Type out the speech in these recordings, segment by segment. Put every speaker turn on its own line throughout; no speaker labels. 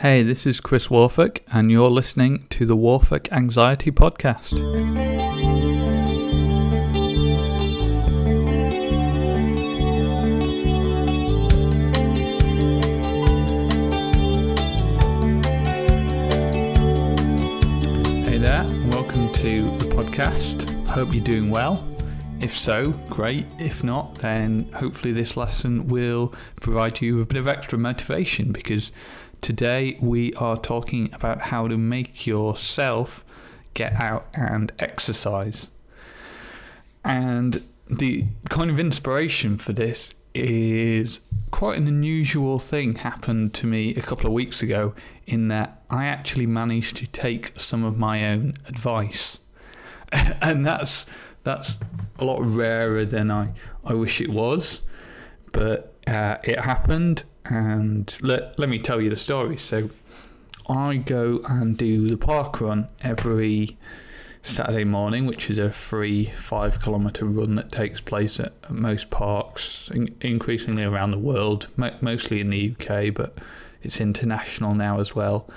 Hey, this is Chris Worfolk, and you're listening to the Worfolk Anxiety Podcast. Hey there, welcome to the podcast. Hope you're doing well. If so, great. If not, then hopefully this lesson will provide you with a bit of extra motivation because today we are talking about how to make yourself get out and exercise. And the kind of inspiration for this is quite an unusual thing happened to me a couple of weeks ago in that I actually managed to take some of my own advice. and that's that's a lot rarer than I, I wish it was. But uh, it happened, and let, let me tell you the story. So, I go and do the park run every Saturday morning, which is a free five kilometre run that takes place at, at most parks, in, increasingly around the world, mo- mostly in the UK, but it's international now as well.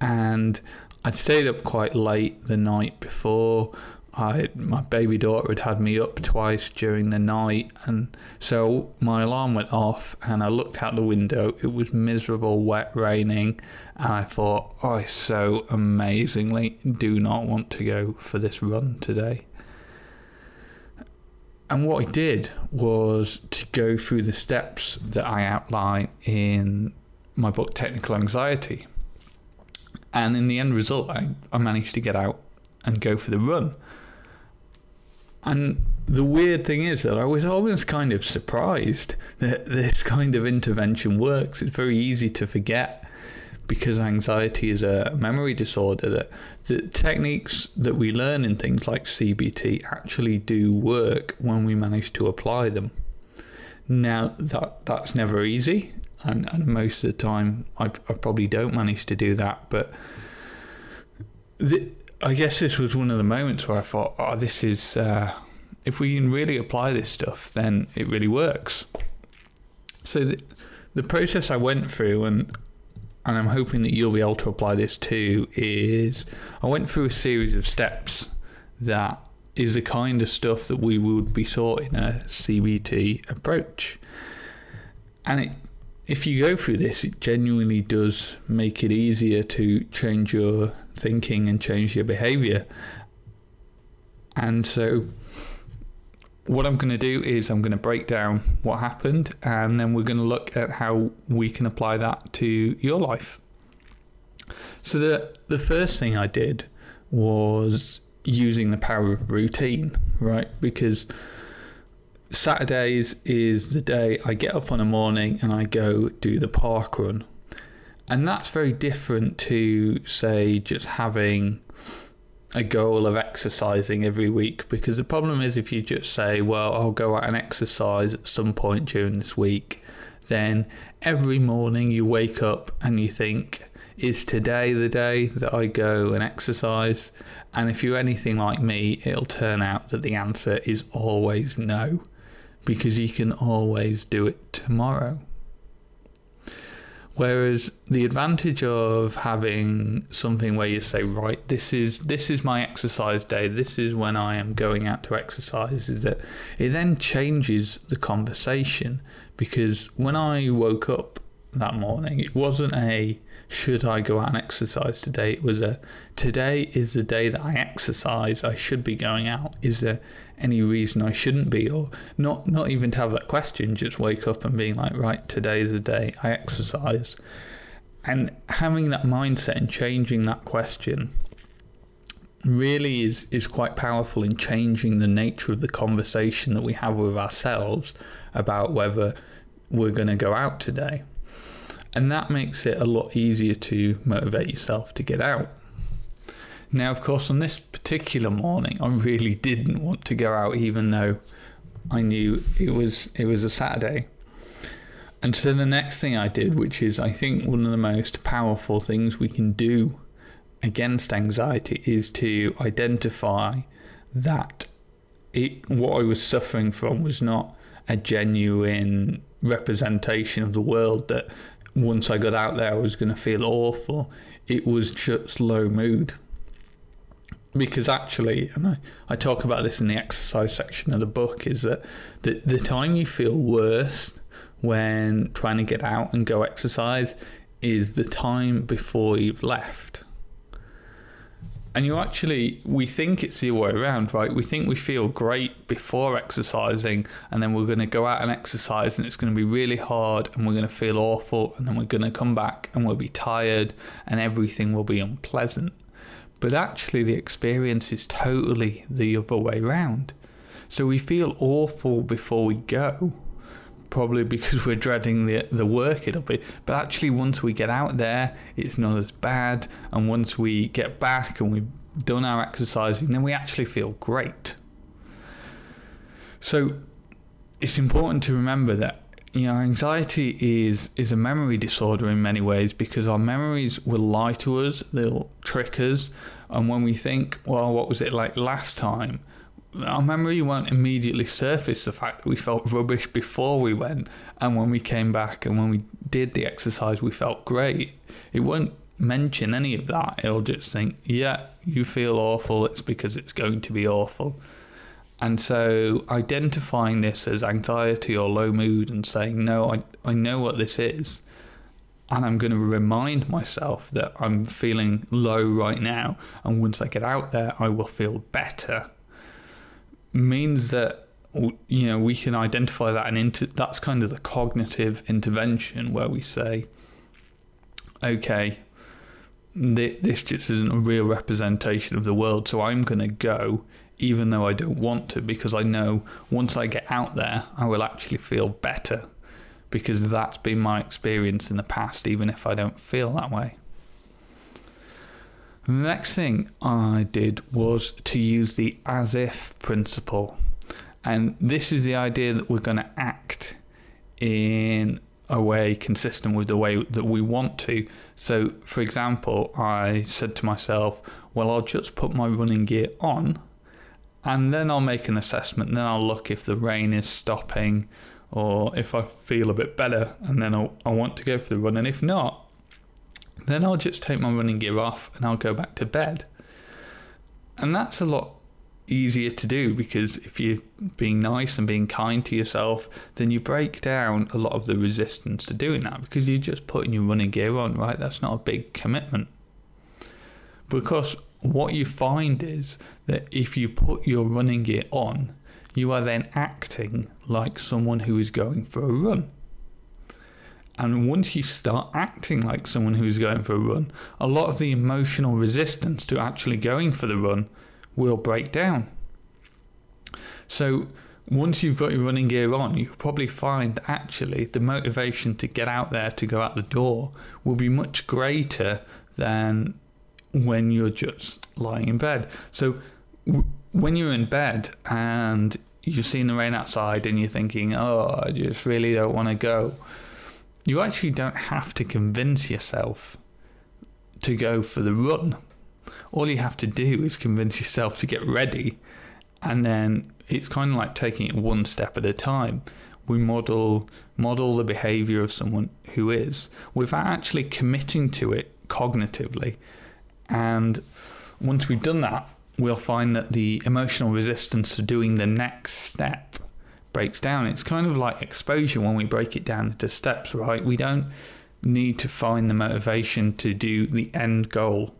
And I'd stayed up quite late the night before. I my baby daughter had had me up twice during the night, and so my alarm went off, and I looked out the window. It was miserable, wet, raining, and I thought, oh, I so amazingly do not want to go for this run today. And what I did was to go through the steps that I outline in my book, Technical Anxiety. And in the end result, I, I managed to get out and go for the run. And the weird thing is that I was always kind of surprised that this kind of intervention works. It's very easy to forget because anxiety is a memory disorder that the techniques that we learn in things like CBT actually do work when we manage to apply them. Now that that's never easy, and, and most of the time I, I probably don't manage to do that, but the, I guess this was one of the moments where I thought, oh, this is, uh, if we can really apply this stuff, then it really works. So the, the process I went through, and and I'm hoping that you'll be able to apply this too, is I went through a series of steps that is the kind of stuff that we would be taught in a CBT approach. And it if you go through this, it genuinely does make it easier to change your thinking and change your behavior. And so, what I'm going to do is I'm going to break down what happened, and then we're going to look at how we can apply that to your life. So, the, the first thing I did was using the power of routine, right? Because Saturdays is the day I get up on a morning and I go do the park run. And that's very different to, say, just having a goal of exercising every week. Because the problem is, if you just say, well, I'll go out and exercise at some point during this week, then every morning you wake up and you think, is today the day that I go and exercise? And if you're anything like me, it'll turn out that the answer is always no because you can always do it tomorrow. Whereas the advantage of having something where you say, right, this is this is my exercise day, this is when I am going out to exercise, is that it then changes the conversation because when I woke up that morning, it wasn't a should I go out and exercise today? It was a today is the day that I exercise. I should be going out. Is there any reason I shouldn't be? Or not not even to have that question, just wake up and being like, right, today is the day I exercise. And having that mindset and changing that question really is, is quite powerful in changing the nature of the conversation that we have with ourselves about whether we're going to go out today. And that makes it a lot easier to motivate yourself to get out. Now, of course, on this particular morning, I really didn't want to go out, even though I knew it was it was a Saturday. And so the next thing I did, which is I think one of the most powerful things we can do against anxiety, is to identify that it, what I was suffering from was not a genuine representation of the world that once I got out there, I was going to feel awful. It was just low mood. Because actually, and I, I talk about this in the exercise section of the book, is that the, the time you feel worse when trying to get out and go exercise is the time before you've left. And you actually, we think it's the other way around, right? We think we feel great before exercising, and then we're going to go out and exercise, and it's going to be really hard, and we're going to feel awful, and then we're going to come back and we'll be tired, and everything will be unpleasant. But actually, the experience is totally the other way around. So we feel awful before we go, probably because we're dreading the the work it'll be. But actually, once we get out there, it's not as bad. And once we get back and we've done our exercising, then we actually feel great. So it's important to remember that you know anxiety is is a memory disorder in many ways because our memories will lie to us, they'll trick us, and when we think, well, what was it like last time? Our memory won't immediately surface the fact that we felt rubbish before we went, and when we came back and when we did the exercise, we felt great. It won't mention any of that. It'll just think, yeah, you feel awful, it's because it's going to be awful. And so identifying this as anxiety or low mood and saying, no, I, I know what this is. And I'm going to remind myself that I'm feeling low right now. And once I get out there, I will feel better means that you know we can identify that and into that's kind of the cognitive intervention where we say okay this just isn't a real representation of the world so i'm going to go even though i don't want to because i know once i get out there i will actually feel better because that's been my experience in the past even if i don't feel that way the next thing I did was to use the as if principle. And this is the idea that we're going to act in a way consistent with the way that we want to. So, for example, I said to myself, well, I'll just put my running gear on and then I'll make an assessment. Then I'll look if the rain is stopping or if I feel a bit better. And then I'll, I want to go for the run. And if not, then I'll just take my running gear off and I'll go back to bed. And that's a lot easier to do because if you're being nice and being kind to yourself, then you break down a lot of the resistance to doing that because you're just putting your running gear on, right? That's not a big commitment. Because what you find is that if you put your running gear on, you are then acting like someone who is going for a run. And once you start acting like someone who's going for a run, a lot of the emotional resistance to actually going for the run will break down. So, once you've got your running gear on, you'll probably find actually the motivation to get out there to go out the door will be much greater than when you're just lying in bed. So, w- when you're in bed and you've seen the rain outside and you're thinking, oh, I just really don't want to go you actually don't have to convince yourself to go for the run. All you have to do is convince yourself to get ready, and then it's kind of like taking it one step at a time. We model model the behavior of someone who is without actually committing to it cognitively. And once we've done that, we'll find that the emotional resistance to doing the next step breaks down. It's kind of like exposure when we break it down into steps, right? We don't need to find the motivation to do the end goal.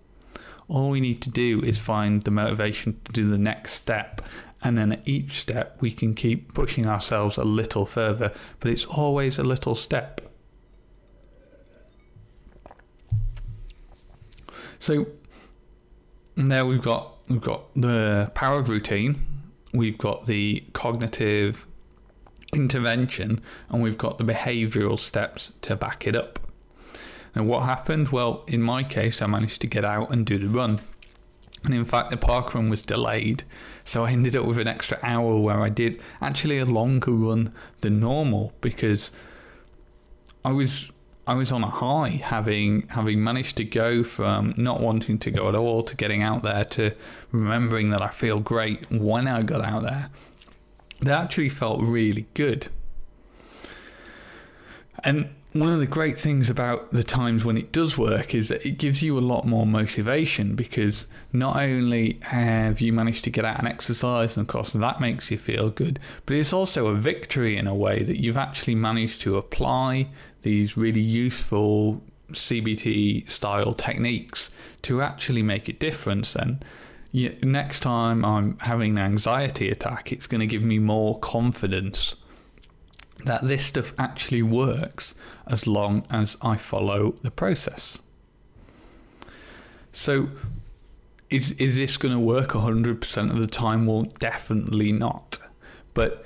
All we need to do is find the motivation to do the next step. And then at each step, we can keep pushing ourselves a little further, but it's always a little step. So now we've got we've got the power of routine, we've got the cognitive intervention and we've got the behavioural steps to back it up. Now, what happened? Well, in my case, I managed to get out and do the run. And in fact, the park run was delayed, so I ended up with an extra hour where I did actually a longer run than normal because I was I was on a high, having having managed to go from not wanting to go at all to getting out there to remembering that I feel great when I got out there that actually felt really good. And one of the great things about the times when it does work is that it gives you a lot more motivation because not only have you managed to get out and exercise, and of course that makes you feel good, but it's also a victory in a way that you've actually managed to apply these really useful CBT style techniques to actually make a difference. And you, next time I'm having an anxiety attack, it's going to give me more confidence that this stuff actually works as long as I follow the process. So, is is this going to work 100% of the time? Well, definitely not. But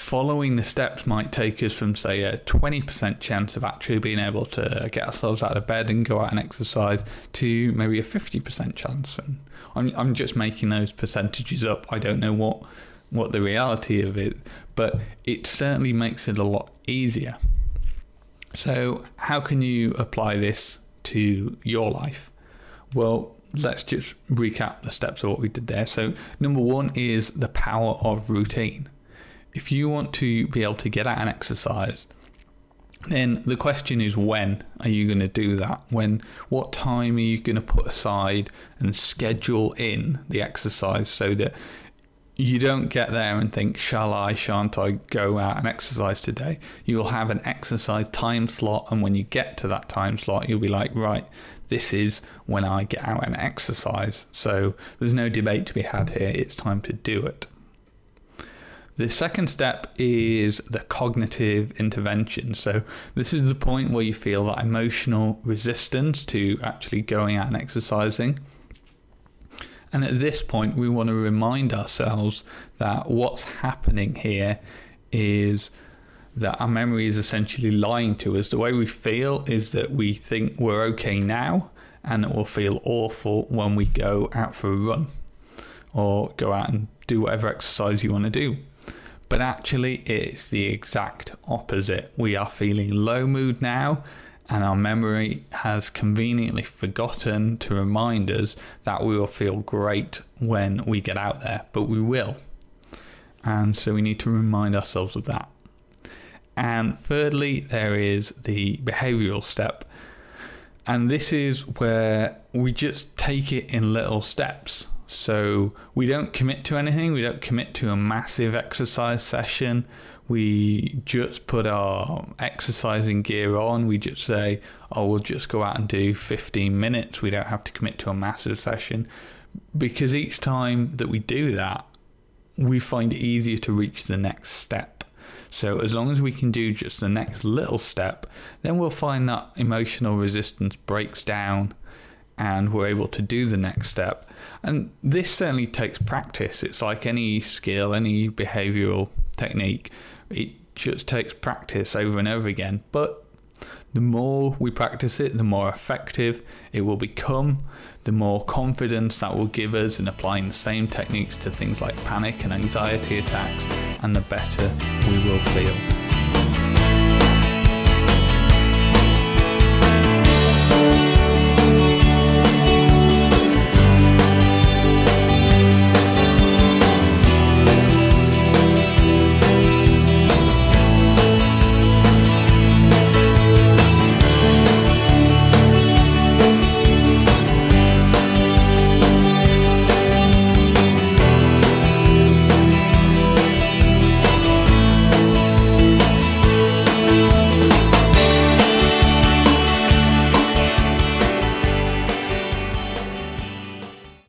following the steps might take us from, say, a 20% chance of actually being able to get ourselves out of bed and go out and exercise to maybe a 50% chance. And I'm, I'm just making those percentages up. I don't know what what the reality of it, but it certainly makes it a lot easier. So, how can you apply this to your life? Well, let's just recap the steps of what we did there. So, number one is the power of routine. If you want to be able to get out and exercise, then the question is when are you going to do that? When, what time are you going to put aside and schedule in the exercise so that you don't get there and think, shall I, shan't I go out and exercise today? You will have an exercise time slot, and when you get to that time slot, you'll be like, right, this is when I get out and exercise. So there's no debate to be had here, it's time to do it. The second step is the cognitive intervention. So, this is the point where you feel that emotional resistance to actually going out and exercising. And at this point, we want to remind ourselves that what's happening here is that our memory is essentially lying to us. The way we feel is that we think we're okay now and it will feel awful when we go out for a run or go out and do whatever exercise you want to do. But actually, it's the exact opposite. We are feeling low mood now and our memory has conveniently forgotten to remind us that we will feel great when we get out there, but we will. And so we need to remind ourselves of that. And thirdly, there is the behavioral step. And this is where we just take it in little steps. So we don't commit to anything, we don't commit to a massive exercise session we just put our exercising gear on. We just say, oh, we'll just go out and do 15 minutes. We don't have to commit to a massive session because each time that we do that, we find it easier to reach the next step. So, as long as we can do just the next little step, then we'll find that emotional resistance breaks down and we're able to do the next step. And this certainly takes practice. It's like any skill, any behavioral technique. It just takes practice over and over again. But the more we practice it, the more effective it will become, the more confidence that will give us in applying the same techniques to things like panic and anxiety attacks, and the better we will feel.